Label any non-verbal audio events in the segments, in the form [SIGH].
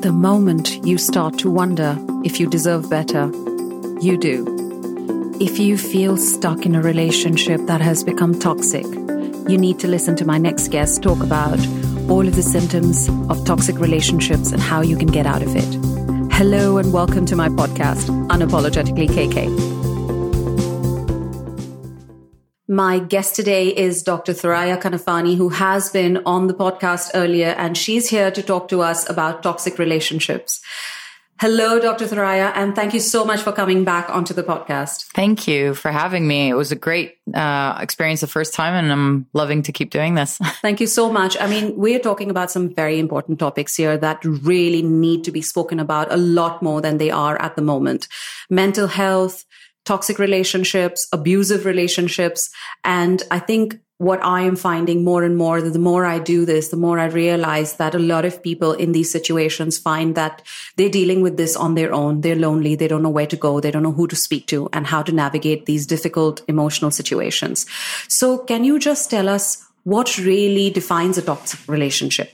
The moment you start to wonder if you deserve better, you do. If you feel stuck in a relationship that has become toxic, you need to listen to my next guest talk about all of the symptoms of toxic relationships and how you can get out of it. Hello and welcome to my podcast, Unapologetically KK. My guest today is Dr. Thoraiya Kanafani, who has been on the podcast earlier, and she's here to talk to us about toxic relationships. Hello, Dr. Thoraiya, and thank you so much for coming back onto the podcast. Thank you for having me. It was a great uh, experience the first time, and I'm loving to keep doing this. [LAUGHS] thank you so much. I mean, we're talking about some very important topics here that really need to be spoken about a lot more than they are at the moment. Mental health, toxic relationships, abusive relationships. And I think what I am finding more and more, the more I do this, the more I realize that a lot of people in these situations find that they're dealing with this on their own. They're lonely. They don't know where to go. They don't know who to speak to and how to navigate these difficult emotional situations. So can you just tell us what really defines a toxic relationship?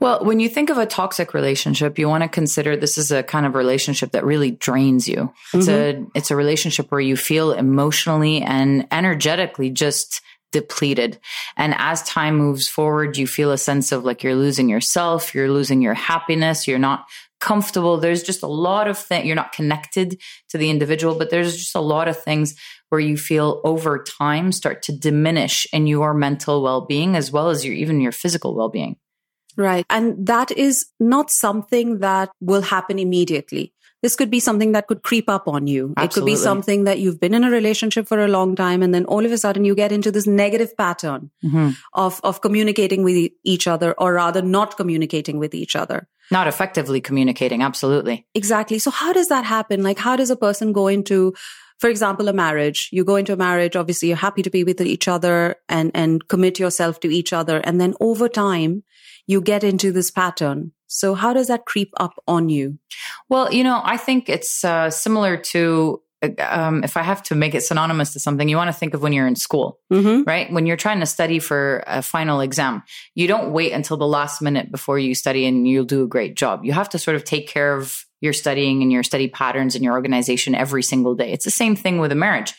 Well, when you think of a toxic relationship, you want to consider this is a kind of relationship that really drains you. It's mm-hmm. a it's a relationship where you feel emotionally and energetically just depleted. And as time moves forward, you feel a sense of like you're losing yourself, you're losing your happiness, you're not comfortable. There's just a lot of things. You're not connected to the individual, but there's just a lot of things where you feel over time start to diminish in your mental well-being as well as your even your physical well-being. Right. And that is not something that will happen immediately. This could be something that could creep up on you. Absolutely. It could be something that you've been in a relationship for a long time and then all of a sudden you get into this negative pattern mm-hmm. of, of communicating with each other or rather not communicating with each other. Not effectively communicating. Absolutely. Exactly. So how does that happen? Like how does a person go into for example, a marriage, you go into a marriage, obviously you're happy to be with each other and, and commit yourself to each other. And then over time, you get into this pattern. So how does that creep up on you? Well, you know, I think it's uh, similar to um, if I have to make it synonymous to something, you want to think of when you're in school, mm-hmm. right? When you're trying to study for a final exam, you don't wait until the last minute before you study and you'll do a great job. You have to sort of take care of your studying and your study patterns and your organization every single day. It's the same thing with a marriage.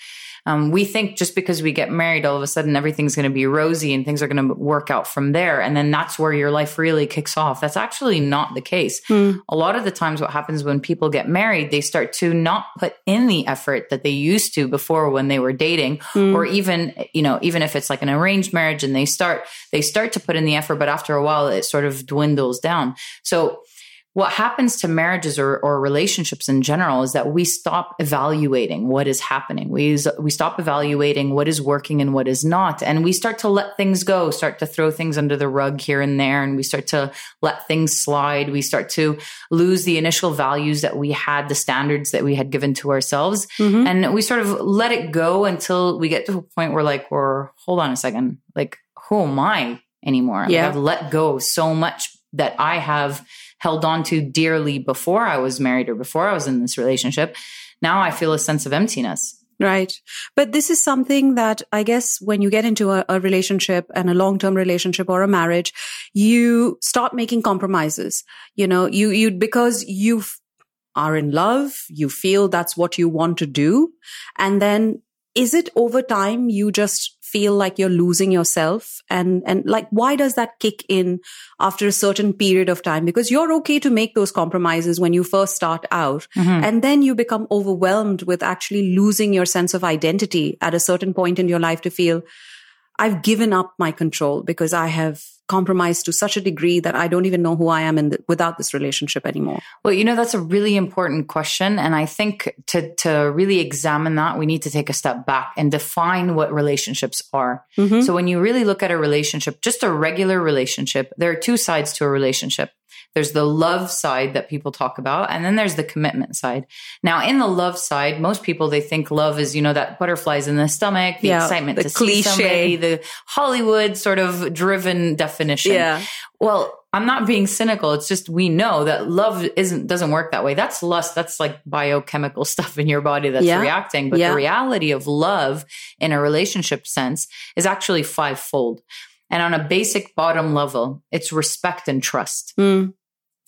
Um, we think just because we get married, all of a sudden everything's going to be rosy and things are going to work out from there. And then that's where your life really kicks off. That's actually not the case. Mm. A lot of the times, what happens when people get married, they start to not put in the effort that they used to before when they were dating, mm. or even, you know, even if it's like an arranged marriage and they start, they start to put in the effort, but after a while, it sort of dwindles down. So what happens to marriages or, or relationships in general is that we stop evaluating what is happening. We, we stop evaluating what is working and what is not. And we start to let things go, start to throw things under the rug here and there. And we start to let things slide. We start to lose the initial values that we had, the standards that we had given to ourselves. Mm-hmm. And we sort of let it go until we get to a point where like, we're, hold on a second, like, who am I anymore? Yeah. Like, I've let go so much that I have held on to dearly before I was married or before I was in this relationship. Now I feel a sense of emptiness. Right. But this is something that I guess when you get into a, a relationship and a long-term relationship or a marriage, you start making compromises. You know, you, you, because you are in love, you feel that's what you want to do. And then is it over time you just feel like you're losing yourself and and like why does that kick in after a certain period of time because you're okay to make those compromises when you first start out mm-hmm. and then you become overwhelmed with actually losing your sense of identity at a certain point in your life to feel I've given up my control because I have compromised to such a degree that I don't even know who I am in the, without this relationship anymore? Well, you know, that's a really important question. And I think to, to really examine that, we need to take a step back and define what relationships are. Mm-hmm. So when you really look at a relationship, just a regular relationship, there are two sides to a relationship. There's the love side that people talk about, and then there's the commitment side. Now, in the love side, most people they think love is you know that butterflies in the stomach, the yeah, excitement the to cliche. see somebody, the Hollywood sort of driven definition. Yeah. Well, I'm not being cynical. It's just we know that love isn't doesn't work that way. That's lust. That's like biochemical [LAUGHS] stuff in your body that's yeah. reacting. But yeah. the reality of love in a relationship sense is actually fivefold. And on a basic bottom level, it's respect and trust. Mm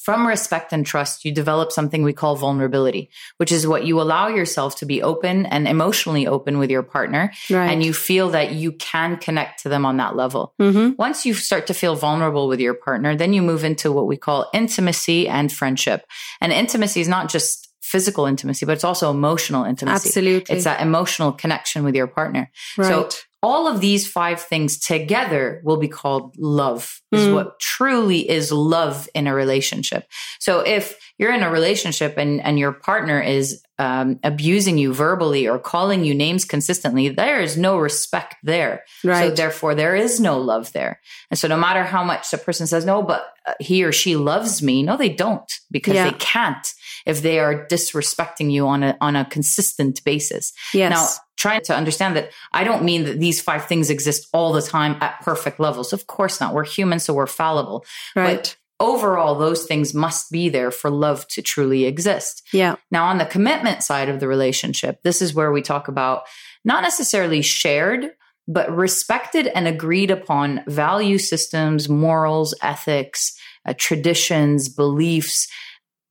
from respect and trust, you develop something we call vulnerability, which is what you allow yourself to be open and emotionally open with your partner. Right. And you feel that you can connect to them on that level. Mm-hmm. Once you start to feel vulnerable with your partner, then you move into what we call intimacy and friendship. And intimacy is not just physical intimacy, but it's also emotional intimacy. Absolutely. It's that emotional connection with your partner. Right. So all of these five things together will be called love is mm. what truly is love in a relationship so if you're in a relationship and, and your partner is um, abusing you verbally or calling you names consistently there is no respect there right. so therefore there is no love there and so no matter how much the person says no but uh, he or she loves me no they don't because yeah. they can't if they are disrespecting you on a on a consistent basis yes. now trying to understand that I don't mean that these five things exist all the time at perfect levels. Of course not. We're human, so we're fallible. Right. But overall, those things must be there for love to truly exist. Yeah. Now, on the commitment side of the relationship, this is where we talk about not necessarily shared, but respected and agreed upon value systems, morals, ethics, uh, traditions, beliefs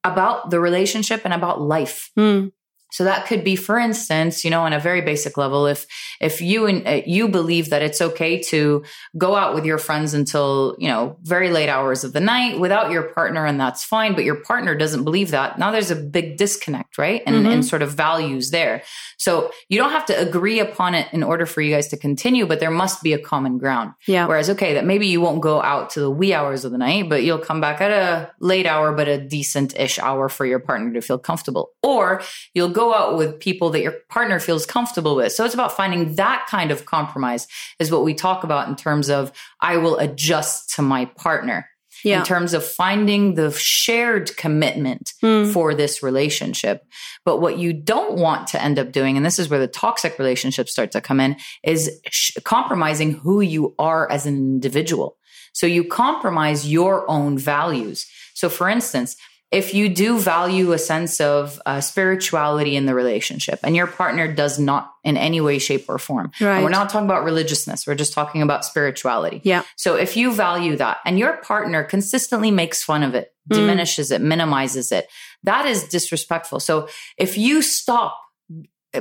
about the relationship and about life. Mm. So that could be, for instance, you know, on a very basic level, if if you and uh, you believe that it's okay to go out with your friends until you know very late hours of the night without your partner, and that's fine, but your partner doesn't believe that, now there's a big disconnect, right? And, mm-hmm. and sort of values there. So you don't have to agree upon it in order for you guys to continue, but there must be a common ground. Yeah. Whereas, okay, that maybe you won't go out to the wee hours of the night, but you'll come back at a late hour, but a decent ish hour for your partner to feel comfortable, or you'll go go out with people that your partner feels comfortable with. So it's about finding that kind of compromise is what we talk about in terms of I will adjust to my partner. Yeah. In terms of finding the shared commitment mm. for this relationship. But what you don't want to end up doing, and this is where the toxic relationships start to come in, is sh- compromising who you are as an individual. So you compromise your own values. So for instance, if you do value a sense of uh, spirituality in the relationship and your partner does not in any way shape or form. Right. we're not talking about religiousness. We're just talking about spirituality. Yeah. So if you value that and your partner consistently makes fun of it mm. diminishes it minimizes it that is disrespectful. So if you stop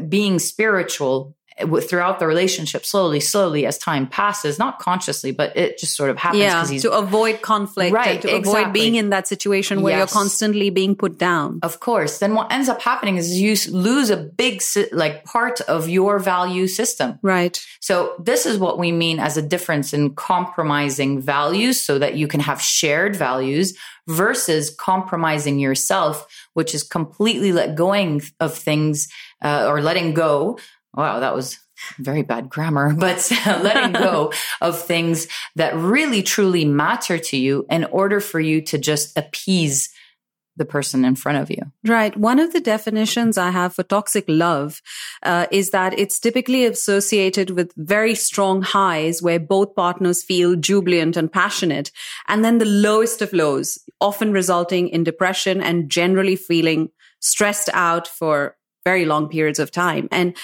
being spiritual throughout the relationship slowly slowly as time passes not consciously but it just sort of happens yeah to avoid conflict right, to exactly. avoid being in that situation where yes. you're constantly being put down of course then what ends up happening is you lose a big like part of your value system right so this is what we mean as a difference in compromising values so that you can have shared values versus compromising yourself which is completely let going of things uh, or letting go wow, that was very bad grammar, [LAUGHS] but [LAUGHS] letting go [LAUGHS] of things that really truly matter to you in order for you to just appease the person in front of you. Right. One of the definitions I have for toxic love uh, is that it's typically associated with very strong highs where both partners feel jubilant and passionate, and then the lowest of lows, often resulting in depression and generally feeling stressed out for very long periods of time. And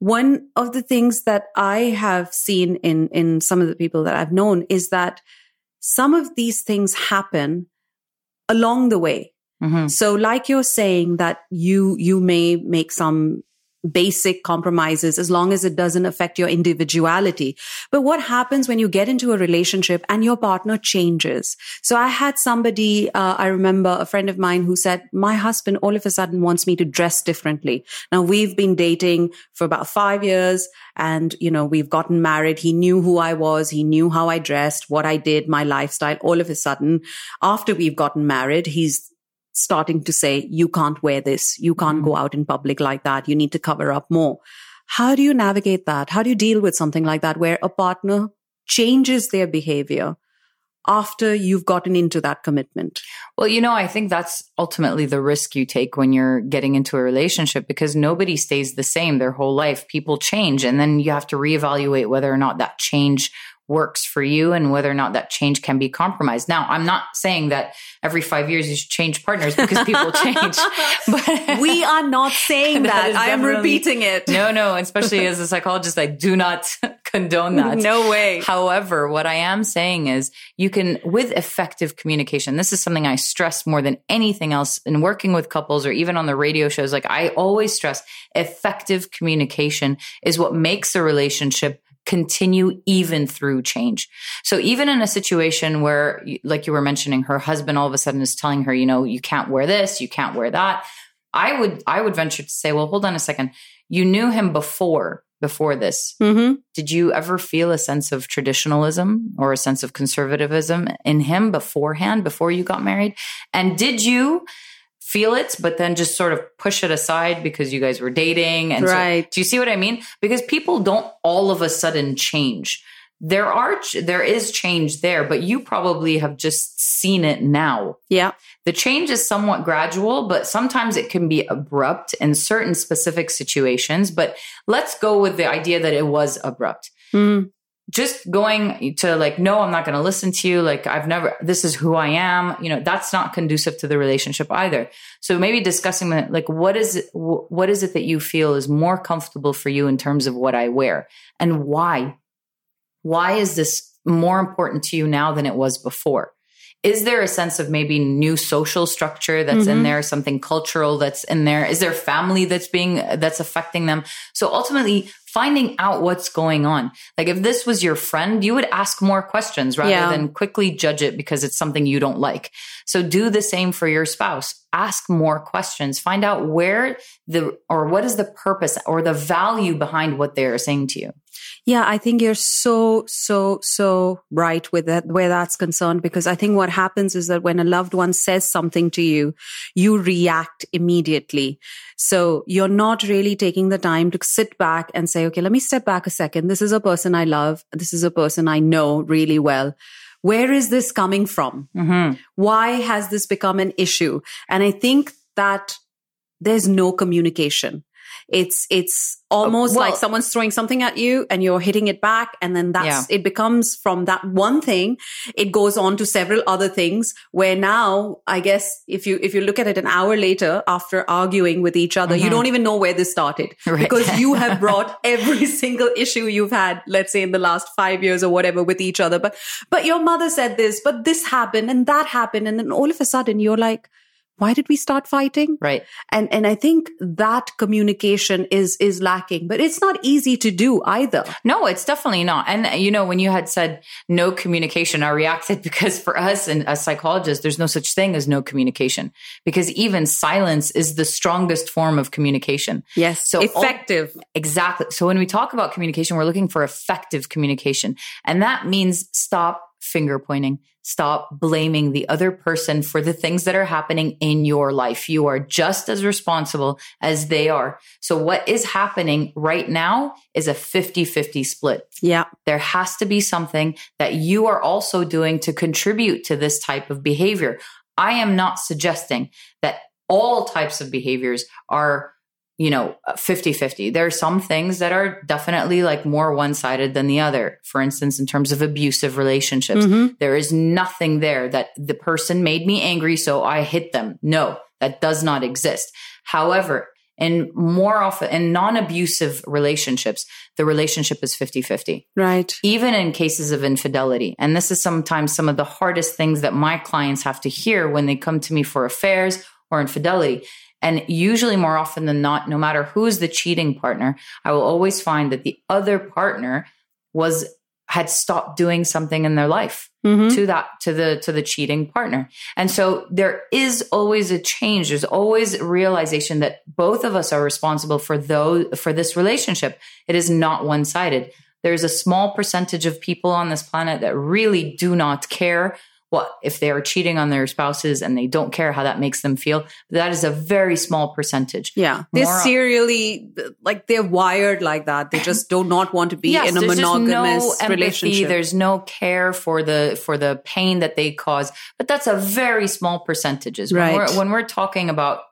one of the things that I have seen in, in some of the people that I've known is that some of these things happen along the way. Mm-hmm. So like you're saying that you, you may make some basic compromises as long as it doesn't affect your individuality. But what happens when you get into a relationship and your partner changes? So I had somebody, uh, I remember a friend of mine who said, my husband all of a sudden wants me to dress differently. Now we've been dating for about five years and, you know, we've gotten married. He knew who I was. He knew how I dressed, what I did, my lifestyle. All of a sudden, after we've gotten married, he's starting to say, you can't wear this. You can't go mm-hmm. out in public like that. You need to cover up more. How do you navigate that? How do you deal with something like that where a partner changes their behavior after you've gotten into that commitment? Well, you know, I think that's ultimately the risk you take when you're getting into a relationship because nobody stays the same their whole life. People change and then you have to reevaluate whether or not that change works for you and whether or not that change can be compromised. Now, I'm not saying that every five years you should change partners because people [LAUGHS] change. But we are not saying [LAUGHS] that. that I am repeating it. No, no, especially as a [LAUGHS] psychologist, I do not condone that. No way. However, what I am saying is you can, with effective communication, this is something I stress more than anything else in working with couples or even on the radio shows. Like I always stress effective communication is what makes a relationship continue even through change. So even in a situation where, like you were mentioning, her husband all of a sudden is telling her, you know, you can't wear this, you can't wear that. I would, I would venture to say, well, hold on a second. You knew him before, before this. Mm-hmm. Did you ever feel a sense of traditionalism or a sense of conservatism in him beforehand, before you got married? And did you feel it, but then just sort of push it aside because you guys were dating. And right. So, do you see what I mean? Because people don't all of a sudden change. There are, there is change there, but you probably have just seen it now. Yeah. The change is somewhat gradual, but sometimes it can be abrupt in certain specific situations. But let's go with the idea that it was abrupt. Mm just going to like, no, I'm not going to listen to you. Like, I've never, this is who I am. You know, that's not conducive to the relationship either. So maybe discussing like, what is it, what is it that you feel is more comfortable for you in terms of what I wear and why? Why is this more important to you now than it was before? Is there a sense of maybe new social structure that's mm-hmm. in there, something cultural that's in there? Is there family that's being, that's affecting them? So ultimately finding out what's going on. Like if this was your friend, you would ask more questions rather yeah. than quickly judge it because it's something you don't like. So do the same for your spouse. Ask more questions. Find out where the, or what is the purpose or the value behind what they're saying to you. Yeah, I think you're so, so, so right with that, where that's concerned, because I think what happens is that when a loved one says something to you, you react immediately. So you're not really taking the time to sit back and say, okay, let me step back a second. This is a person I love. This is a person I know really well. Where is this coming from? Mm-hmm. Why has this become an issue? And I think that there's no communication. It's, it's almost well, like someone's throwing something at you and you're hitting it back. And then that's, yeah. it becomes from that one thing, it goes on to several other things where now, I guess if you, if you look at it an hour later after arguing with each other, mm-hmm. you don't even know where this started [LAUGHS] right. because you have [LAUGHS] brought every [LAUGHS] single issue you've had, let's say in the last five years or whatever with each other. But, but your mother said this, but this happened and that happened. And then all of a sudden you're like, why did we start fighting? Right. And, and I think that communication is, is lacking, but it's not easy to do either. No, it's definitely not. And, uh, you know, when you had said no communication, I reacted [LAUGHS] because for us and as psychologists, there's no such thing as no communication because even silence is the strongest form of communication. Yes. So effective. All, exactly. So when we talk about communication, we're looking for effective communication and that means stop finger pointing. Stop blaming the other person for the things that are happening in your life. You are just as responsible as they are. So what is happening right now is a 50-50 split. Yeah. There has to be something that you are also doing to contribute to this type of behavior. I am not suggesting that all types of behaviors are you know 50-50 there are some things that are definitely like more one-sided than the other. For instance in terms of abusive relationships mm-hmm. there is nothing there that the person made me angry so i hit them. No that does not exist. However in more often in non-abusive relationships the relationship is 50-50 right. Even in cases of infidelity. And this is sometimes some of the hardest things that my clients have to hear when they come to me for affairs or infidelity and usually more often than not, no matter who's the cheating partner, I will always find that the other partner was had stopped doing something in their life mm-hmm. to that to the to the cheating partner. And so there is always a change. There's always a realization that both of us are responsible for those for this relationship. It is not one-sided. There's a small percentage of people on this planet that really do not care what if they are cheating on their spouses and they don't care how that makes them feel. That is a very small percentage. Yeah. They're More, serially like they're wired like that. They just do not want to be yes, in a monogamous no relationship. There's no care for the for the pain that they cause. But that's a very small percentages. When right. We're, when we're talking about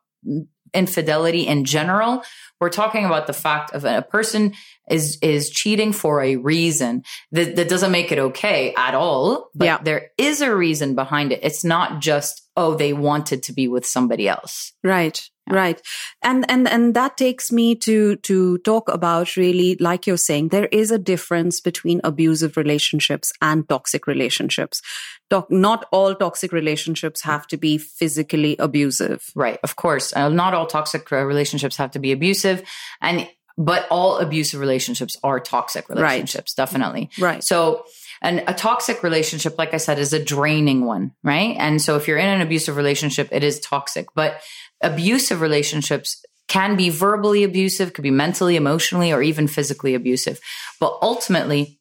infidelity in general. We're talking about the fact of a person is is cheating for a reason. That, that doesn't make it okay at all. But Yeah. there is a reason behind it. It's not just oh they wanted to be with somebody else. Right. Right. And, and, and that takes me to, to talk about really, like you're saying, there is a difference between abusive relationships and toxic relationships. Toc- not all toxic relationships have to be physically abusive. Right. Of course, uh, not all toxic relationships have to be abusive, and but all abusive relationships are toxic relationships. right. Definitely. Right. So, and a toxic relationship, like I said, is a draining one, right? And so, if you're in an abusive relationship, it is toxic. But abusive relationships can be verbally abusive, could be mentally, emotionally, or even physically abusive. But ultimately,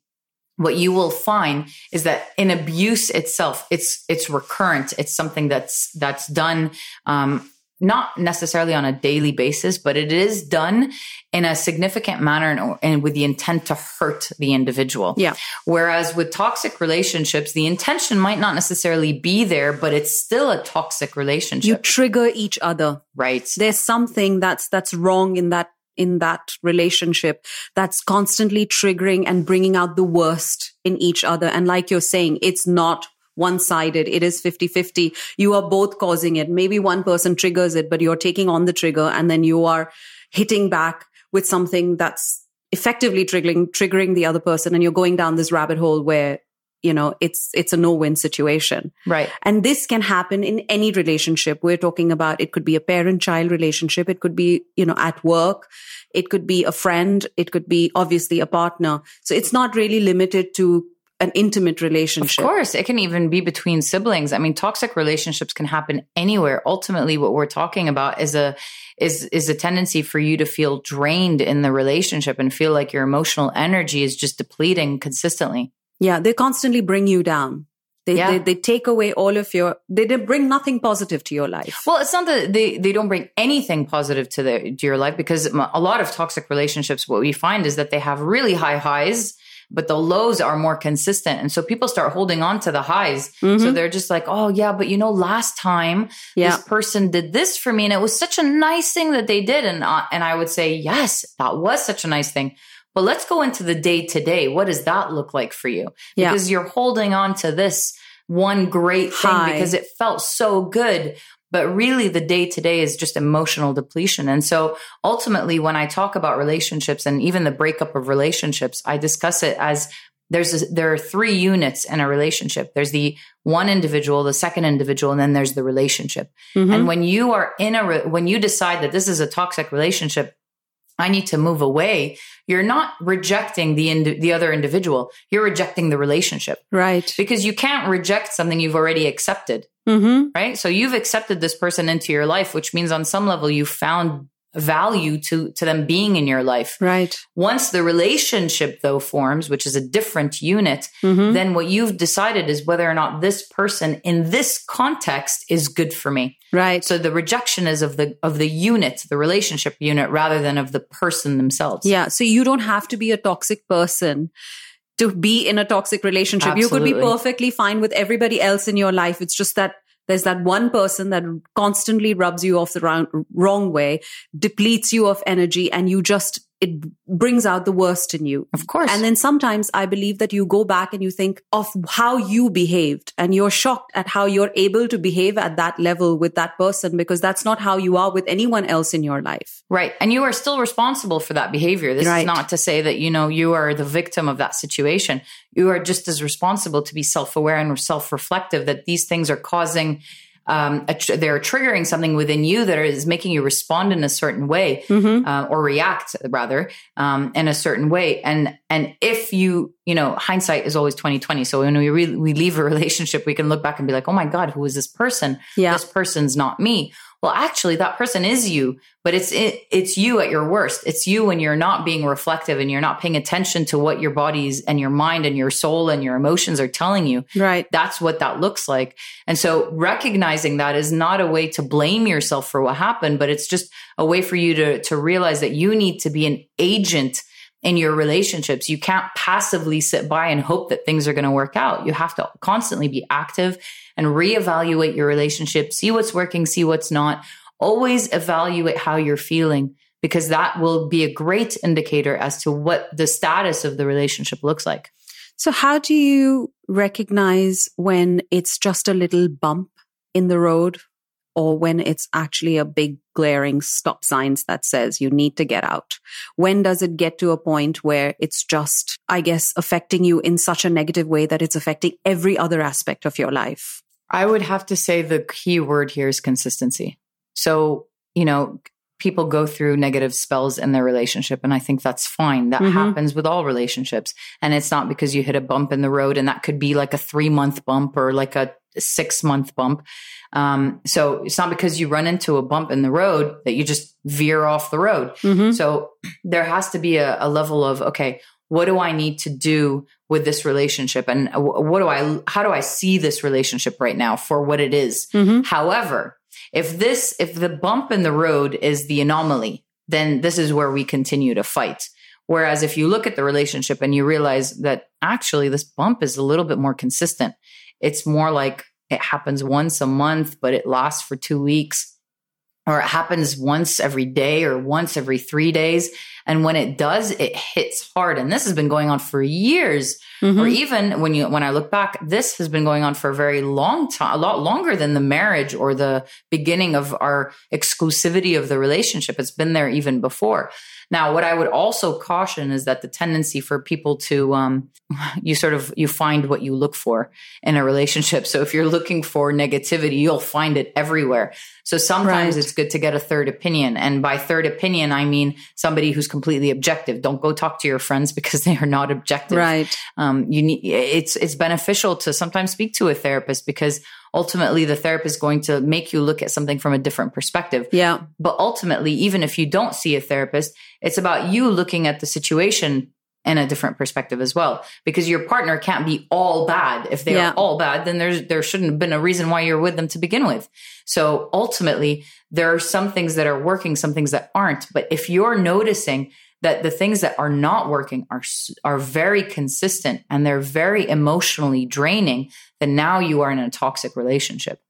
what you will find is that in abuse itself, it's it's recurrent. It's something that's that's done. Um, not necessarily on a daily basis, but it is done in a significant manner and, and with the intent to hurt the individual. Yeah. Whereas with toxic relationships, the intention might not necessarily be there, but it's still a toxic relationship. You trigger each other. right. There's something that's, that's wrong in that, in that relationship that's constantly triggering and bringing out the worst in each other. And like you're saying, it's not one sided. It is 50 50. You are both causing it. Maybe one person triggers it, but you're taking on the trigger and then you are hitting back with something that's effectively triggering, triggering the other person. And you're going down this rabbit hole where, you know, it's, it's a no win situation. Right. And this can happen in any relationship. We're talking about it could be a parent child relationship. It could be, you know, at work. It could be a friend. It could be obviously a partner. So it's not really limited to an intimate relationship. Of course, it can even be between siblings. I mean, toxic relationships can happen anywhere. Ultimately, what we're talking about is a is is a tendency for you to feel drained in the relationship and feel like your emotional energy is just depleting consistently. Yeah. They constantly bring you down. They, Yeah. they, they take away all of your, they, they bring nothing positive to your life. Well, it's not that they, they don't bring anything positive to the to your life because a lot of toxic relationships, what we find is that they have really high highs, but the lows are more consistent. And so people start holding on to the highs. So they're just like, oh yeah, but you know, last time Yeah. this person did this for me and it was such a nice thing that they did. And, uh, and I would say, yes, that was such a nice thing. But let's go into the day to day. What does that look like for you? Yeah. Because you're holding on to this one great thing High. because it felt so good. But really, the day to day is just emotional depletion. And so ultimately, when I talk about relationships and even the breakup of relationships, I discuss it as there's a, there are three units in a relationship. There's the one individual, the second individual, and then there's the relationship. Mhm. And when you are in a re- when you decide that this is a toxic relationship, I need to move away. You're not rejecting the indi- the other individual. You're rejecting the relationship right. because you can't reject something you've already accepted, Mm-hmm. right? So you've accepted this person into your life, which means on some level you found value to to them being in your life. Right. Once the relationship though forms, which is a different unit, Mhm. then what you've decided is whether or not this person in this context is good for me. Right. So the rejection is of the of the unit, the relationship unit, rather than of the person themselves. Yeah. So you don't have to be a toxic person to be in a toxic relationship. You could be perfectly fine with everybody else in your life. It's just that there's that one person that constantly rubs you off the wrong, way, depletes you of energy, and you just, it brings out the worst in you. Of course. And then sometimes I believe that you go back and you think of how you behaved and you're shocked at how you're able to behave at that level with that person because that's not how you are with anyone else in your life. Right. And you are still responsible for that behavior. This Right. is not to say that, you know, you are the victim of that situation. You are just as responsible to be self aware and self reflective that these things are causing, um, a tr- they're triggering something within you that is making you respond in a certain way uh, or react rather um, in a certain way. And, and if you, you know, hindsight is always 2020. So when we, re- we leave a [LAUGHS] relationship, we can look back and be like, oh my God, who is this person? Yeah. This person's not me well actually that person is you but it's it, it's you at your worst. It's you when you're not being reflective and you're not paying attention to what your body's and your mind and your soul and your emotions are telling you. Right. that's what that looks like. And so recognizing that is not a way to blame yourself for what happened but it's just a way for you to to realize that you need to be an agent in your relationships. You can't passively sit by and hope that things are going to work out. You have to constantly be active and reevaluate your relationship see what's working see what's not always evaluate how you're feeling because that will be a great indicator as to what the status of the relationship looks like. So, how do you recognize when it's just a little bump in the road or when it's actually a big glaring stop signs that says you need to get out? When does it get to a point where it's just, I guess, affecting you in such a negative way that it's affecting every other aspect of your life? I would have to say the key word here is consistency. So, you know, people go through negative spells in their relationship and i think that's fine that mm-hmm. happens with all relationships and it's not because you hit a bump in the road and that could be like a three month bump or like a six month bump um, so it's not because you run into a bump in the road that you just veer off the road mm-hmm. so there has to be a, a level of okay what do i need to do with this relationship and what do i how do i see this relationship right now for what it is? Mm-hmm. however if this, if the bump in the road is the anomaly, then this is where we continue to fight. Whereas if you look at the relationship and you realize that actually this bump is a little bit more consistent, it's more like it happens once a month, but it lasts for two weeks, or it happens once every day or once every three days. And when it does, it hits hard. And this has been going on for years. Mm-hmm. Or even when you when I look back, this has been going on for a very long time, a lot longer than the marriage or the beginning of our exclusivity of the relationship. It's been there even before. Now, what I would also caution is that the tendency for people to, um, you sort of, you find what you look for in a relationship. So if you're looking for negativity, you'll find it everywhere. So sometimes right. it's good to get a third opinion. And by third opinion, I mean somebody who's completely objective. Don't go talk to your friends because [LAUGHS] they are not objective. Right. Um, you need, it's, it's beneficial to sometimes speak to a therapist because ultimately the therapist is going to make you look at something from a different perspective. Yeah. But ultimately, even if you don't see a therapist, it's about you looking at the situation in a different perspective as well. Because your partner can't be all bad. If they're yeah. all bad then there's there shouldn't have been a reason why you're with them to begin with. So ultimately there are some things that are working some things that aren't. But if you're noticing that the things that are not working are are very consistent and they're very emotionally draining then now you are in a toxic relationship.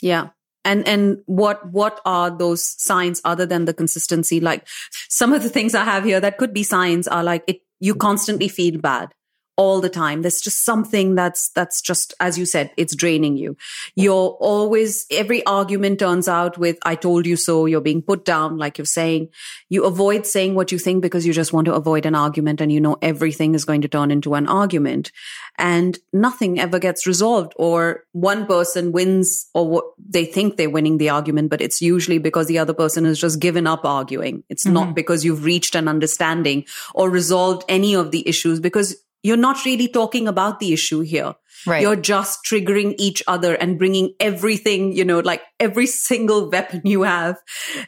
Yeah. And and what what are those signs other than the consistency? Like some of the things i have here that could be signs are like it you constantly feel bad all the time. There's just something that's, that's just, as you said, it's draining you. You're always, every argument turns out with, I told you so. You're being put down, like you're saying. You avoid saying what you think because you just want to avoid an argument and you know everything is going to turn into an argument and nothing ever gets resolved or one person wins or what they think they're winning the argument, but it's usually because the other person has just given up arguing. It's mm-hmm. not because you've reached an understanding or resolved any of the issues because you're not really talking about the issue here. Right. You're just triggering each other and bringing everything, you know, like every [LAUGHS] single weapon you have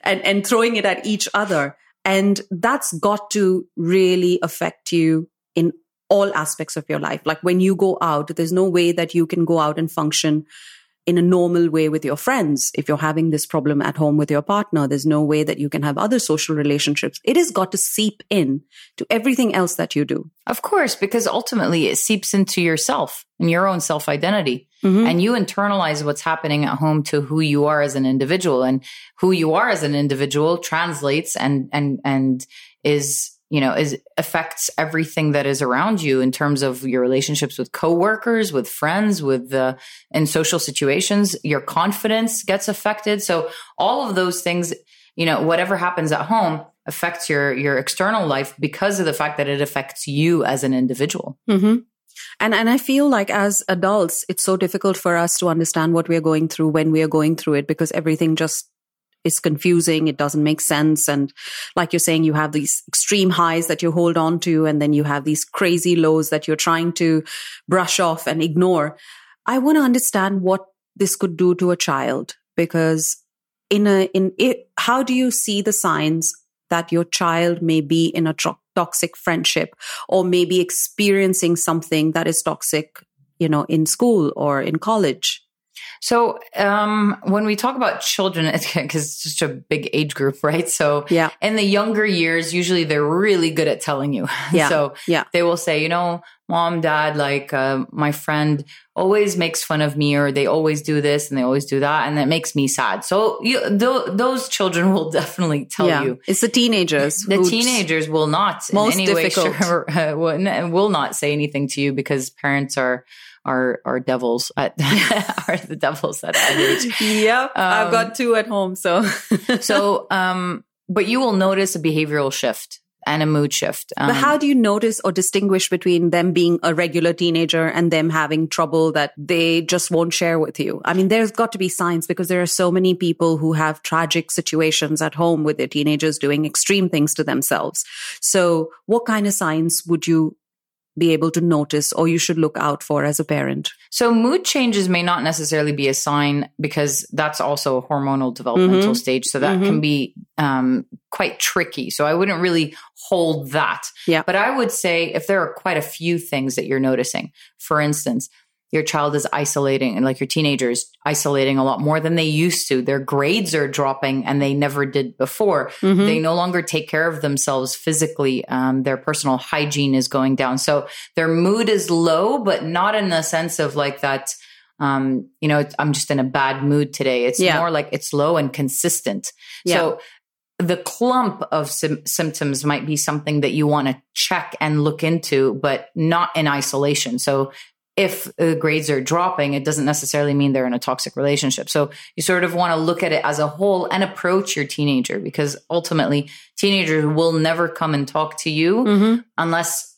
and, and throwing it at each other. And that's got to really affect you in all aspects of your life. Like when you go out, there's no way that you can go out and function in a normal way with your friends. If you're having this problem at home with your partner, there's no way that you can have other social relationships. It has got to seep in to everything else that you do. Of course, because ultimately it seeps into yourself and your own self identity. Mm-hmm. And you internalize what's happening at home to who you are as an individual and who you are as an individual translates and, and, and is you know is affects everything that is around you in terms of your relationships with coworkers with friends with the in social situations your confidence gets affected so all of those things you know whatever happens at home affects your your external life because of the fact that it affects you as an individual mm-hmm. And and I feel like as adults, it's so difficult for us to understand what we are going through when we are going through it because everything just is confusing. It doesn't make sense. And like you're saying, you have these extreme highs that you hold on to, and then you have these crazy lows that you're trying to brush off and ignore. I want to understand what this could do to a child because in a, in it, how do you see the signs that your child may be in a tro- toxic friendship or maybe experiencing something that is toxic, you know, in school or in college? So, um, when we talk about children, [LAUGHS] because it's just a big age group, right? So, yeah. in the younger years, usually they're really good at telling you. [LAUGHS] Yeah. so, Yeah. they will say, you know, mom, dad, like, uh, my friend always makes fun of me, or they always do this and they always do that, and that makes me sad. So, you, th- those children [LAUGHS] will definitely tell yeah. you. It's the teenagers. The teenagers will not Most in any difficult. way sure, uh, will not say anything to you because parents are are are devils at [LAUGHS] are the devils at age. Yep. I've Um, got two at home. So, So, [LAUGHS] um, but you will notice a behavioral shift and a mood shift. Um, but how do you notice or distinguish between them being a regular teenager and them having trouble that they just won't share with you? I mean, there's got to be signs because there are so many people who have tragic situations at home with their teenagers doing extreme things to themselves. So what kind of signs would you be able to notice or you should look out for as a parent? So mood changes may not necessarily be a sign because that's also a hormonal developmental Mhm. stage. So that Mhm. can be um, quite tricky. So I wouldn't really hold that. Yeah. But I would say if there are quite a few things that you're noticing, for instance, your child is isolating and like your teenagers isolating a lot more than they used to. Their grades are dropping and they never did before. Mhm. They no longer take care of themselves physically. Um, their personal hygiene is going down. So their mood is low, but not in the sense of like that. Um, you know, I'm just in a bad mood today. It's Yeah. more like it's low and consistent. Yeah. So the clump of sym- symptoms might be something that you want to check and look into, but not in isolation. So if the grades are dropping, it doesn't necessarily mean they're in a toxic relationship. So you sort of want to look at it as a whole and approach your teenager because ultimately teenagers will never come and talk to you Mhm. unless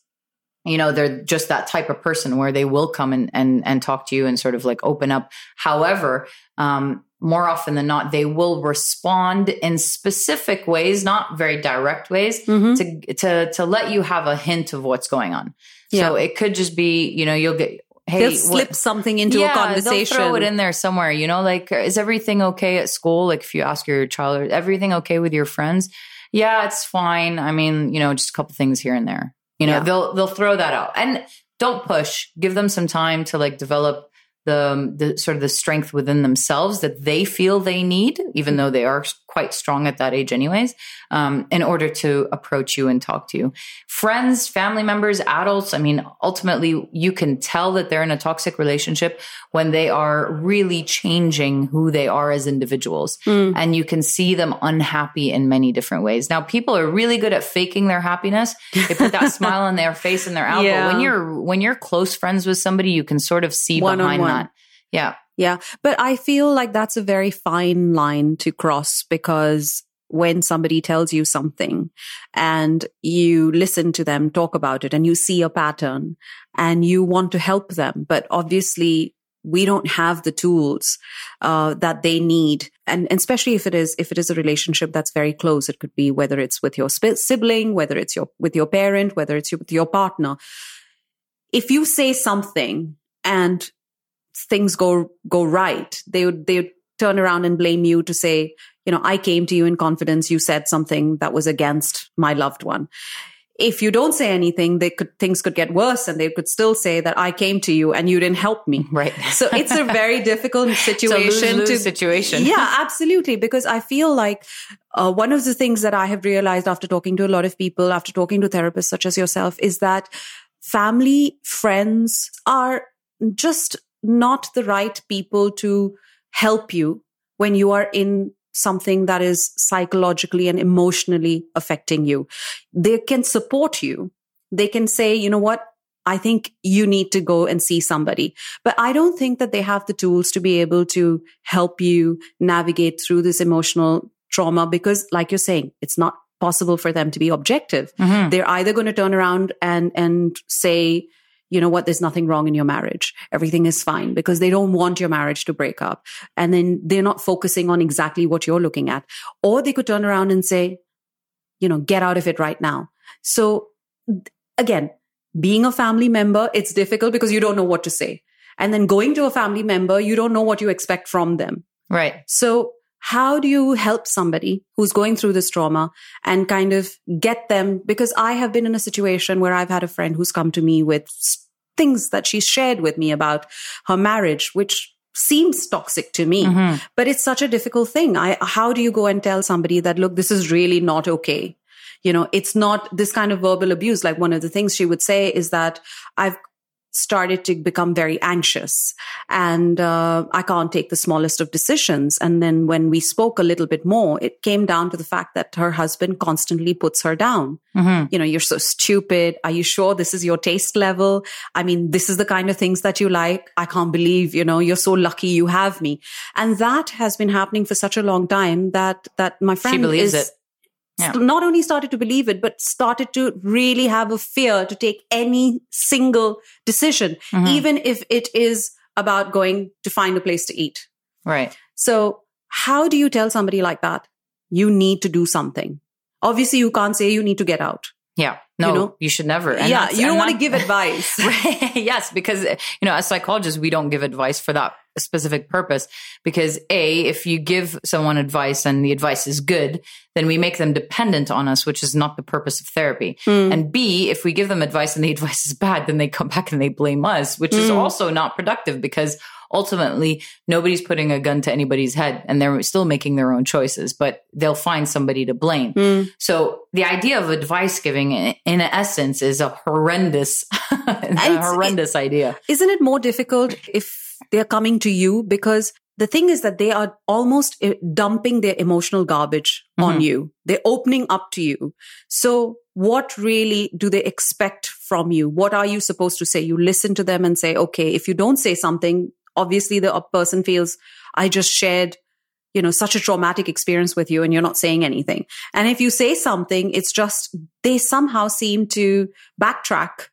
you know they're just that type of person where they will come and and, and talk to you and sort of like open up however um more often than not they will respond in specific ways not very direct ways Mhm. to to to let you have a hint of what's going on Yeah. so it could just be you know you'll get hey They'll what- slip something into a conversation. They'll throw it in there somewhere, you know, like is everything okay at school? Like if you ask your child, everything okay with your friends? Yeah, it's fine. I mean, you know, just a couple things here and there. You know, Yeah. they'll they'll throw that out. And don't push. Give them some time to like develop the the sort of the strength within themselves that they feel they need, even mm. though they are quite strong at that age anyways, um, in order to approach you and talk to you. Friends, family members, adults, I mean, ultimately you can tell that they're in a toxic relationship when they are really changing who they are as individuals. Mm. And you can see them unhappy in many different ways. Now, people are really good at faking their happiness. They put that [LAUGHS] smile on their face and they're out. Yeah. But when you're when you're close friends with somebody, you can sort of see behind One-on-one. that. Yeah. Yeah. But I feel like that's a very fine line to cross because when somebody tells you something and you listen to them talk about it and you see a pattern and you want to help them, but obviously we don't have the tools uh, that they need and, and especially if it is if it is a relationship that's very close it could be whether it's with your sibling whether it's your with your parent whether it's your, with your partner if you say something and things go go right they would they would turn around and blame you to say you know i came to you in confidence you said something that was against my loved one if you don't say anything they could things could get worse and they could still say that i came to you and you didn't help me [LAUGHS] Right. so it's a very [LAUGHS] difficult situation to situation. yeah [LAUGHS] absolutely because i feel like uh, one of the things that i have realized after talking to a lot of people after talking to therapists such as yourself is that family friends are just not the right people to help you when you are in something that is psychologically and emotionally affecting you. They can support you. They can say, you know what? I think you need to go and see somebody. But I don't think that they have the tools to be able to help you navigate through this emotional trauma because, like you're saying, it's not possible for them to be objective. Mhm. They're either going to turn around and, and say, you know what, there's nothing wrong in your marriage. Everything is fine because they don't want your marriage to break up. And then they're not focusing on exactly what you're looking at. Or they could turn around and say, you know, get out of it right now. So again, being a family member, it's difficult because you don't know what to say. And then going to a family member, you don't know what you expect from them. Right. So how do you help somebody who's going through this trauma and kind of get them? Because I have been in a situation where I've had a friend who's come to me with things that she's shared with me about her marriage, which seems toxic to me. Mm-hmm. But it's such a difficult thing. I, how do you go and tell somebody that, look, this is really not okay? You know, it's not this kind of verbal abuse. Like one of the things she would say is that I've started to become very anxious and uh, I can't take the smallest of decisions. And then when we spoke a little bit more, it came down to the fact that her husband constantly puts her down. Mm-hmm. You know, you're so stupid. Are you sure this is your taste level? I mean, this is the kind of things that you like. I can't believe, you know, you're so lucky you have me. And that has been happening for such a long time that, that my friend she believes is, it yeah. not only started to believe it, but started to really have a fear to take any single decision, mm-hmm. even if it is about going to find a place to eat. Right. So how do you tell somebody like that? You need to do something. Obviously, you can't say you need to get out. Yeah. No, you, know? you should never. And yeah. You don't want to give [LAUGHS] advice. [LAUGHS] yes. Because, you know, as psychologists, we don't give advice for that specific purpose. Because A, if you give someone advice and the advice is good, then we make them dependent on us, which is not the purpose of therapy. Mm. And B, if we give them advice and the [LAUGHS] advice is bad, then they come back and they blame us, which mm. is hmm. also not productive because ultimately nobody's putting a gun to anybody's head and they're still making their own choices, but they'll find somebody to blame. Mm. So the idea of advice giving in essence is a horrendous, [LAUGHS] a horrendous it, idea. Isn't it more difficult if they're coming to you because the thing is that they are almost eh, dumping their emotional garbage mm-hmm. on you. They're opening up to you. So what really do they expect from you? What are you supposed to say? You listen to them and say, okay, if you don't say something, obviously the person feels I just shared you know such a traumatic experience with you and you're not saying anything and if you say something it's just they somehow seem to backtrack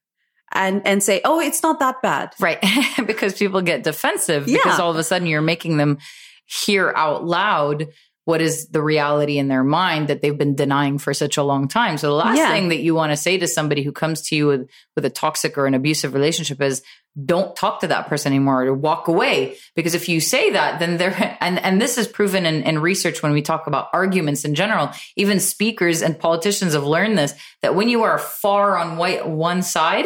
and and say oh it's not that bad right [LAUGHS] because people get defensive yeah. because all of a sudden you're making them hear out loud what is the reality in their mind that they've been denying for such a long time. So the last yeah. thing that you want to say to somebody who comes to you with, with a toxic or an abusive relationship is don't talk to that person anymore or walk away. Because if you say that, then they're, [LAUGHS] and, and this is proven in, in research when we talk about arguments in general, even speakers and politicians have learned this, that when you are far on white, one side,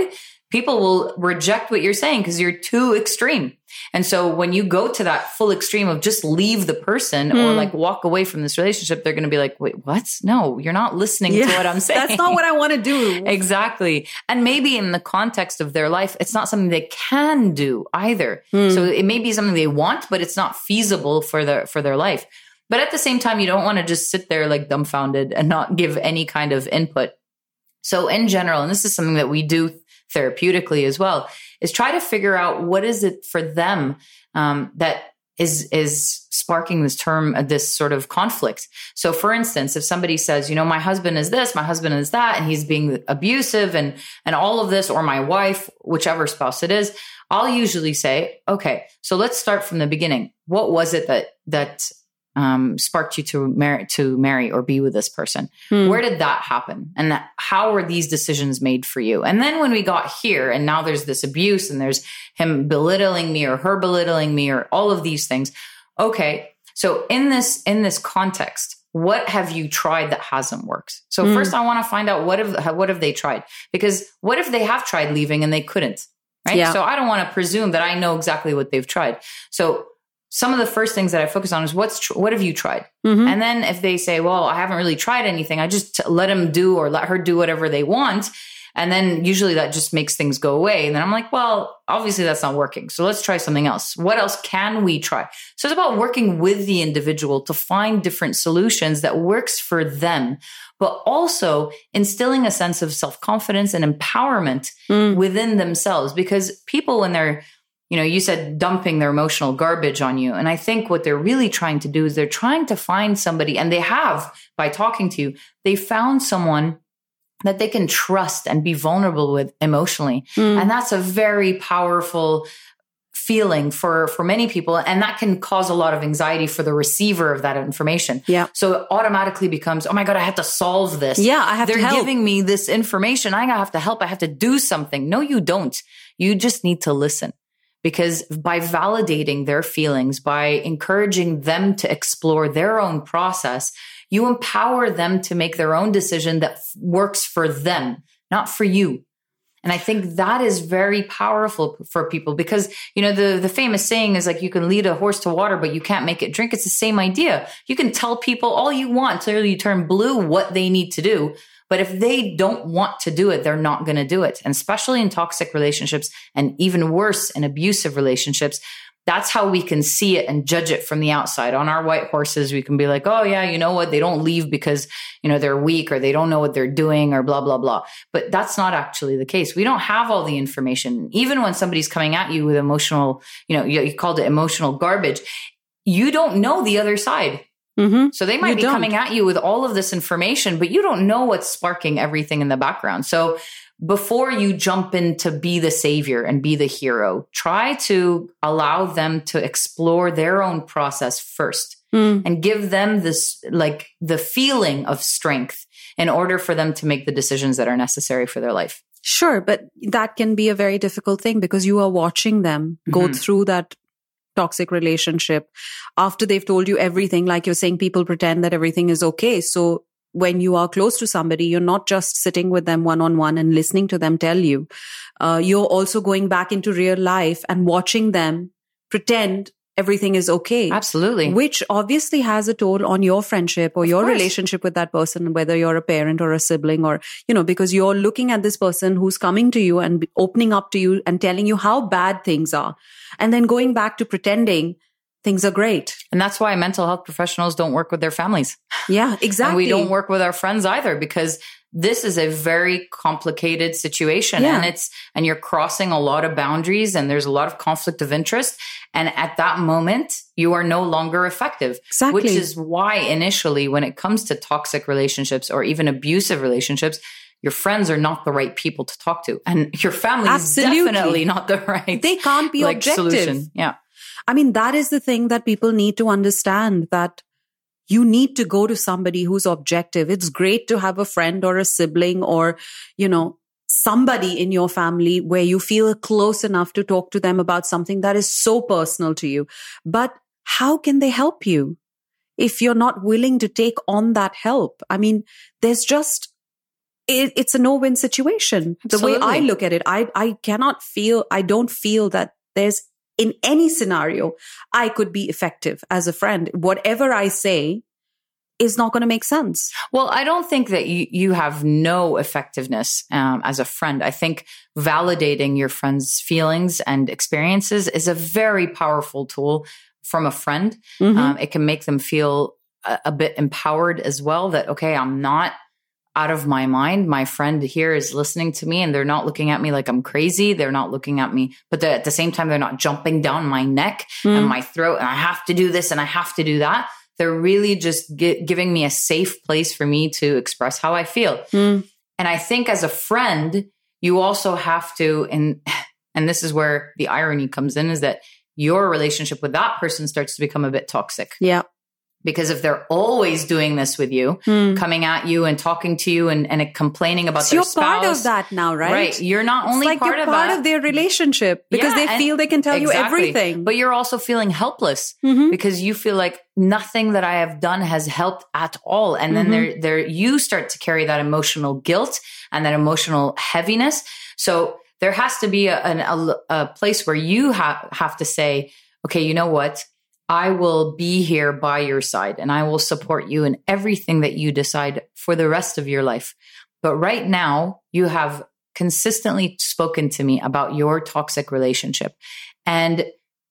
people will reject what you're saying because you're too extreme. And so when you go to that full extreme of just leave the person or hmm. like walk away from this relationship, they're going to be like, wait, what? No, you're not listening yeah, to what I'm saying. [LAUGHS] That's not what I want to do. [LAUGHS] exactly. And maybe in the context of their life, it's not something they can do either. Hmm. So it may be something they want, but it's not feasible for their, for their life. But at the same time, you don't want to just sit there like dumbfounded and not give any kind of input. So in general, and this is something that we do therapeutically as well, is try to figure out what is it for them um, that is is sparking this term uh, this sort of conflict. So for instance if somebody says you know my husband is this my husband is that and he's being abusive and and all of this or my wife whichever spouse it is i'll usually say okay so let's start from the beginning. What was it that that um, sparked you to marry to marry or be with this person? Hmm. Where did that happen? And that, how were these decisions made for you? And then when we got here, and now there's this abuse, and there's him belittling me or her belittling me or all of these things. Okay, so in this in this context, what have you tried that hasn't worked? So hmm. first, I want to find out what have what have they tried? Because what if they have tried leaving and they couldn't? Right. Yeah. So I don't want to presume that I know exactly what they've tried. So some of the first things that I focus on is what's tr- what have you tried? Mm-hmm. And then if they say, "Well, I haven't really tried anything," I just let them do or let her do whatever they want. And then usually that just makes things go away. And then I'm like, well, obviously that's not working. So let's try something else. What else can we try? So it's about working with the individual to find different solutions that works for them, but also instilling a sense of self-confidence and empowerment mm. within themselves because people when they're you know, you said dumping their emotional garbage on you. And I think what they're really trying to do is they're trying to find somebody, and they have by talking to you, they found someone that they can trust and be vulnerable with emotionally. Mm. And that's a very powerful feeling for for many people. And that can cause a lot of anxiety for the receiver of that information. Yeah. So it automatically becomes oh my god i have to solve this. Yeah i have they're to help. giving me this information. I have to help. I have to do something. No you don't. You just need to listen because by validating their feelings, by encouraging them to explore their own process, you empower them to make their own decision that works for them, not for you. And I think that is very powerful for people because, you know, the, the famous saying is like, you can lead a horse to water, but you can't make it drink. It's the same idea. You can tell people all you want until you turn blue what they need to do. But if they don't want to do it, they're not going to do it. And especially in toxic relationships and even worse in abusive relationships, that's how we can see it and judge it from the outside. On our white horses, we can be like, oh, yeah, you know what? They don't leave because, you know, they're weak or they don't know what they're doing or blah, blah, blah. But that's not actually the case. We don't have all the information. Even when somebody's coming at you with emotional, you know, you, you called it emotional garbage, you don't know the other side. Mm-hmm. So they might you be don't. coming at you with all of this information, but you don't know what's sparking everything in the background. So before you jump in to be the savior and be the hero, try to allow them to explore their own process first mm. and give them this, like the feeling of strength in order for them to make the decisions that are necessary for their life. Sure, but that can be a very difficult thing because you are watching them go mm-hmm. through that toxic relationship after they've told you everything. Like you're saying, people pretend that everything is okay. So when you are close to somebody, you're not just sitting with them one on one and listening to them tell you. Uh, you're also going back into real life and watching them pretend everything is okay. Absolutely. Which obviously has a toll on your friendship or of your course. relationship with that person, whether you're a parent or a sibling or, you know, because you're looking at this person who's coming to you and opening up to you and telling you how bad things are. And then going back to pretending things are great. And that's why mental health professionals don't work with their families. Yeah, exactly. [LAUGHS] and we don't work with our friends either because this is a very complicated situation yeah. and it's and you're crossing a lot of boundaries and there's a lot of conflict of interest and at that moment you are no longer effective exactly. which is why initially when it comes to toxic relationships or even abusive relationships your friends are not the right people to talk to and your family Absolutely. is definitely not the [LAUGHS] right they can't be like, objective solution. yeah I mean, that is the thing that people need to understand that you need to go to somebody who's objective. It's great to have a friend or a sibling or, you know, somebody in your family where you feel close enough to talk to them about something that is so personal to you. But how can they help you if you're not willing to take on that help? I mean, there's just, it, it's a no-win situation. Absolutely. The way I look at it, I, I cannot feel, I don't feel that there's in any scenario, I could be effective as a friend. Whatever I say is not going to make sense. Well, I don't think that you, you have no effectiveness um, as a friend. I think validating your friend's feelings and experiences is a very powerful tool from a friend. Mm-hmm. Um, it can make them feel a, a bit empowered as well that, okay, I'm not out of my mind. My friend here is listening to me and they're not looking at me like I'm crazy. They're not looking at me, but at the same time, they're not jumping down my neck mm. and my throat and I have to do this and I have to do that. They're really just giving me a safe place for me to express how I feel. Mm. And I think as a friend, you also have to, and, and this is where the irony comes in is that your relationship with that person starts to become a bit toxic. Yeah. Because if they're always doing this with you, hmm. coming at you and talking to you and, and complaining about so their you're spouse, part of that now, right? Right. You're not only like part you're of part that, of their relationship because yeah, they feel they can tell exactly. you everything. But you're also feeling helpless mm-hmm. because you feel like nothing that I have done has helped at all. And then mm-hmm. there, there, you start to carry that emotional guilt and that emotional heaviness. So there has to be a, a, a place where you ha- have to say, okay, you know what? I will be here by your side and I will support you in everything that you decide for the rest of your life. But right now, you have consistently spoken to me about your toxic relationship and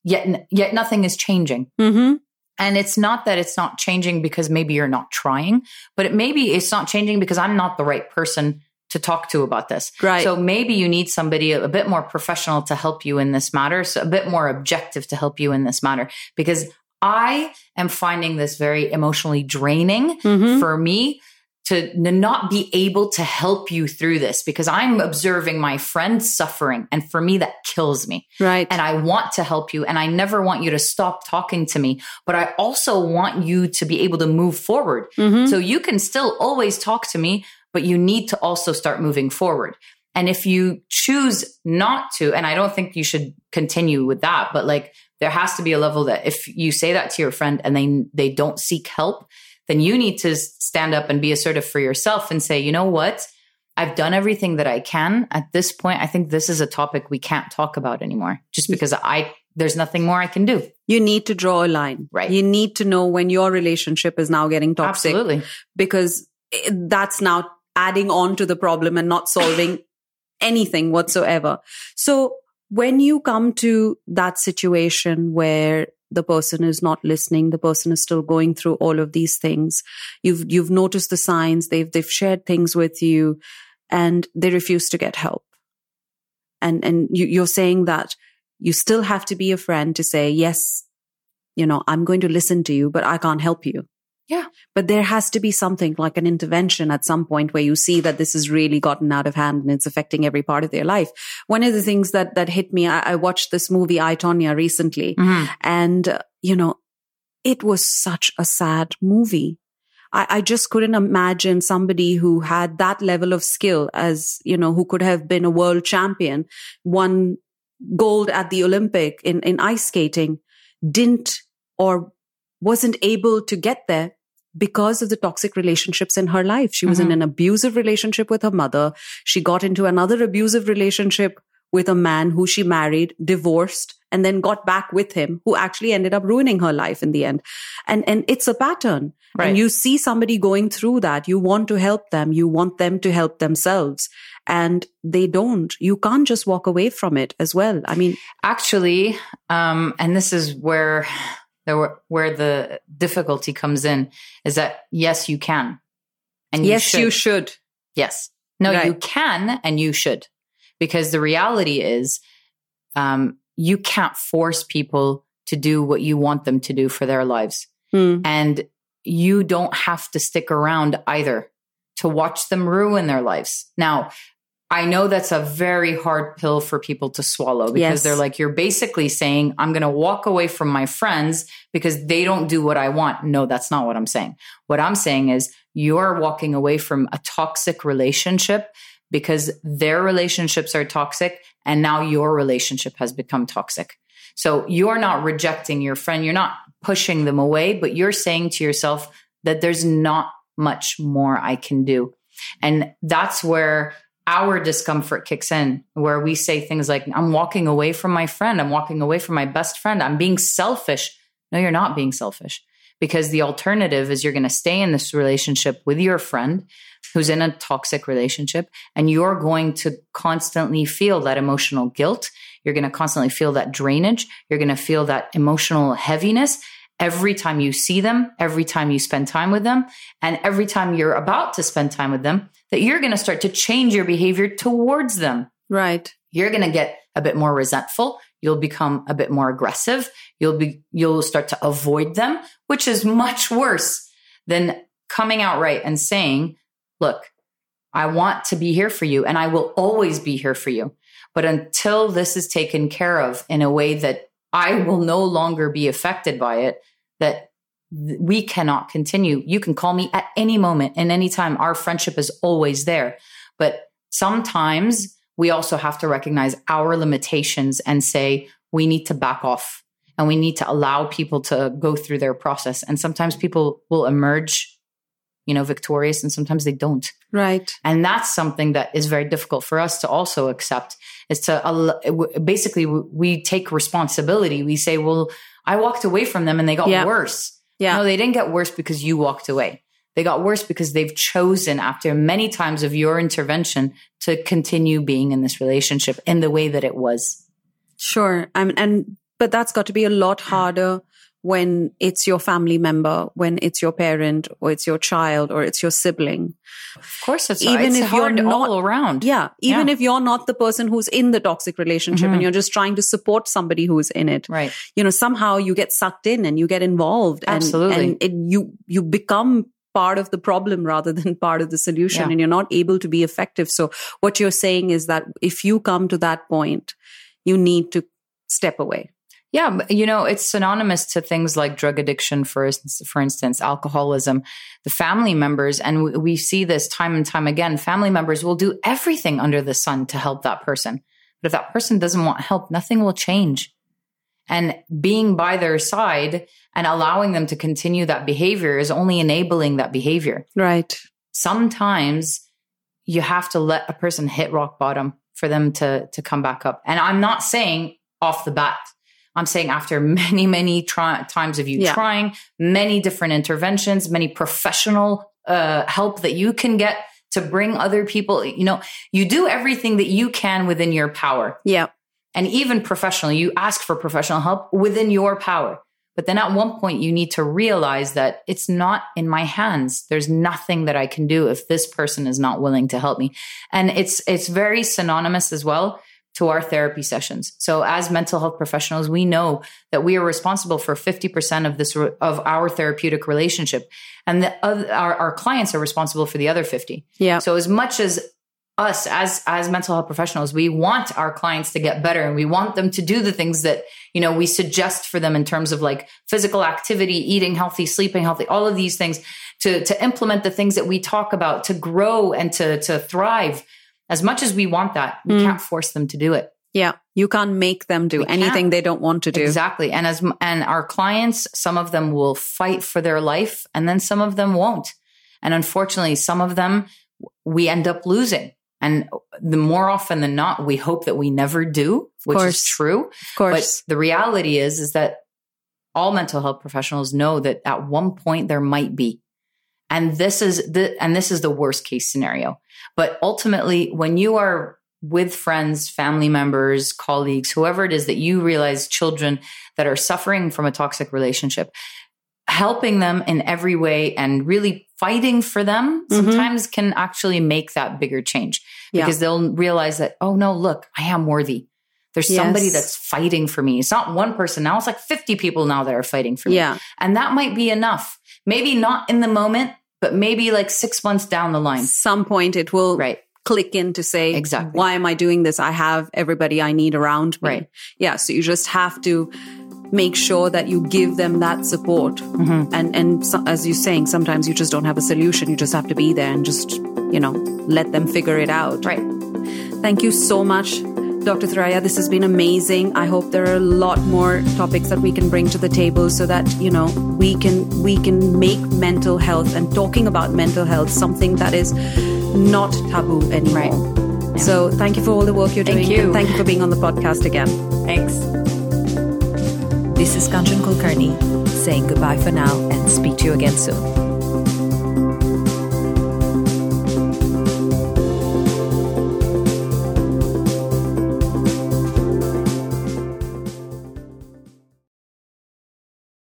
yet, yet nothing is changing. Mm-hmm. And it's not that it's not changing because maybe you're not trying, but it maybe it's not changing because I'm not the right person to talk to about this. Right. So maybe you need somebody a, bit more professional to help you in this matter, so a bit more objective to help you in this matter, because I am finding this very emotionally draining mm-hmm. for me to not be able to help you through this because I'm observing my friend suffering. And for me, that kills me. Right. And I want to help you. And I never want you to stop talking to me, but I also want you to be able to move forward. Mm-hmm. So you can still always talk to me, but you need to also start moving forward. And if you choose not to, and I don't think you should continue with that, but like there has to be a level that if you say that to your friend and they they don't seek help, then you need to stand up and be assertive for yourself and say, you know what? I've done everything that I can. At this point, I think this is a topic we can't talk about anymore just mm. because I, there's nothing more I can do. You need to draw a line. Right. You need to know when your relationship is now getting toxic. Absolutely. Because eh, that's now adding on to the problem and not solving anything whatsoever. So when you come to that situation where the person is not listening, the person is still going through all of these things, you've, you've noticed the signs, they've, they've shared things with you and they refuse to get help. And, and you, you're saying that you still have to be a friend to say, yes, you know, I'm going to listen to you, but I can't help you. Yeah. But there has to be something like an intervention at some point where you see that this has really gotten out of hand and it's affecting every part of their life. One of the things that, that hit me, I, I watched this movie, I, Tonya, recently. Mm-hmm. And, uh, you know, it was such a sad movie. I, I just couldn't imagine somebody who had that level of skill as, you know, who could have been a world champion, won gold at the Olympic in, in ice skating, didn't or wasn't able to get there because of the toxic relationships in her life. She was Mm-hmm. in an abusive relationship with her mother. She got into another abusive relationship with a man who she married, divorced, and then got back with him, who actually ended up ruining her life in the end. And, and it's a pattern. Right. And you see somebody going through that. You want to help them. You want them to help themselves and they don't. You can't just walk away from it as well. I mean, Actually, um, and this is where where the difficulty comes in is that yes, you can, and yes, should. you should. Yes, no, Right. you can, and you should, because the reality is, um, you can't force people to do what you want them to do for their lives, Hmm. and you don't have to stick around either to watch them ruin their lives. Now, I know that's a very hard pill for people to swallow because Yes. they're like, you're basically saying, I'm going to walk away from my friends because they don't do what I want. No, that's not what I'm saying. What I'm saying is you're walking away from a toxic relationship because their relationships are toxic and now your relationship has become toxic. So you're not rejecting your friend. You're not pushing them away, but you're saying to yourself that there's not much more I can do. And that's where our discomfort kicks in, where we say things like, I'm walking away from my friend. I'm walking away from my best friend. I'm being selfish. No, you're not being selfish because the alternative is you're going to stay in this relationship with your friend who's in a toxic relationship and you're going to constantly feel that emotional guilt. You're going to constantly feel that drainage. You're going to feel that emotional heaviness every time you see them, every time you spend time with them, and every time you're about to spend time with them, that you're going to start to change your behavior towards them. Right. You're going to get a bit more resentful. You'll become a bit more aggressive. You'll be, you'll start to avoid them, which is much worse than coming out right and saying, look, I want to be here for you and I will always be here for you. But until this is taken care of in a way that I will no longer be affected by it, that th- we cannot continue. You can call me at any moment and any time. Our friendship is always there. But sometimes we also have to recognize our limitations and say, we need to back off and we need to allow people to go through their process. And sometimes people will emerge, you know, victorious and sometimes they don't. Right. And that's something that is very difficult for us to also accept is to basically we take responsibility. We say, well, I walked away from them and they got Yeah. worse. Yeah. No, they didn't get worse because you walked away. They got worse because they've chosen after many times of your intervention to continue being in this relationship in the way that it was. Sure. I mean, and, but that's got to be a lot harder when it's your family member, when it's your parent or it's your child or it's your sibling. Of course, it's Even it's if you're not- all around. Yeah. Even Yeah. if you're not the person who's in the toxic relationship Mhm. and you're just trying to support somebody who's in it. Right. you know somehow you get sucked in and you get involved and, Absolutely. and it, you you become part of the problem rather [LAUGHS] than part of the solution Yeah. and you're not able to be effective so what you're saying is that if you come to that point you need to step away Yeah, you know, it's synonymous to things like drug addiction, for instance, for instance, alcoholism. The family members, and we, we see this time and time again. Family members will do everything under the sun to help that person, but if that person doesn't want help, nothing will change. And being by their side and allowing them to continue that behavior is only enabling that behavior. right Sometimes you have to let a person hit rock bottom for them to to come back up. And I'm not saying off the bat. I'm saying after [LAUGHS] many, many try- times of you yeah. trying, many different interventions, many professional uh, help that you can get to bring other people, you know, you do everything that you can within your power. Yeah. And even professionally, you ask for professional help within your power. But then at one point, you need to realize that it's not in my hands. There's nothing that I can do if this person is not willing to help me. And it's, it's very synonymous as well to our therapy sessions. So as mental health professionals, we know that we are responsible for 50% of this, of our therapeutic relationship. And the other, our, our clients are responsible for the other 50. Yeah. So as much as us as as mental health professionals we want our clients to get better and we want them to do the things that you know we suggest for them in terms of like physical activity eating healthy sleeping healthy all of these things to to implement the things that we talk about to grow and to to thrive as much as we want that, we mm. can't force them to do it. Yeah. You can't make them do we anything can't. they don't want to do. Exactly. And as, and our clients, some of them will fight for their life and then some of them won't. And unfortunately, some of them we end up losing. And the more often than not, we hope that we never do, which is true. Of course. But the reality is, is that all mental health professionals know that at one point there might be. And this is the, and this is the worst case scenario. But ultimately, when you are with friends, family members, colleagues, whoever it is that you realize children that are suffering from a toxic relationship, helping them in every way and really fighting for them mm-hmm. sometimes can actually make that bigger change because yeah. they'll realize that, oh no, look, I am worthy. There's yes. somebody that's fighting for me. It's not one person now. It's like 50 people now that are fighting for me. Yeah. And that might be enough. Maybe not in the moment, but maybe like six months down the line. Some point it will right. click in to say, exactly. why am I doing this? I have everybody I need around me. Right. Yeah. So you just have to make sure that you give them that support. Mm-hmm. And, and so, as you're saying, sometimes you just don't have a solution. You just have to be there and just, you know, let them figure it out. Right. Thank you so much Dr. Thoraya, this has been amazing. I hope there are a lot more topics that we can bring to the table so that, you know, we can we can make mental health and talking about mental health something that is not taboo anymore. Right. Yeah. So thank you for all the work you're thank doing. You. And thank you for being on the podcast again. Thanks. This is Kanchan Kulkarni saying goodbye for now and speak to you again soon.